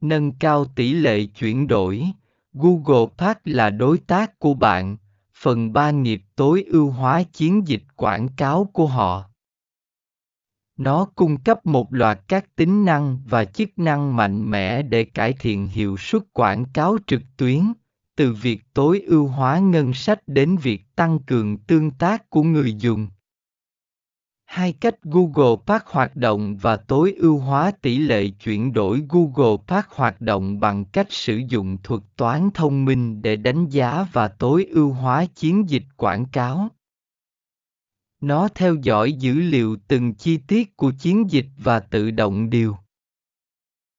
Nâng cao tỷ lệ chuyển đổi. Google Park là đối tác của bạn, phần ba nghiệp tối ưu hóa chiến dịch quảng cáo của họ. Nó cung cấp một loạt các tính năng và chức năng mạnh mẽ để cải thiện hiệu suất quảng cáo trực tuyến, từ việc tối ưu hóa ngân sách đến việc tăng cường tương tác của người dùng. Hai cách Google Park hoạt động và tối ưu hóa tỷ lệ chuyển đổi Google Park hoạt động bằng cách sử dụng thuật toán thông minh để đánh giá và tối ưu hóa chiến dịch quảng cáo. Nó theo dõi dữ liệu từng chi tiết của chiến dịch và tự động điều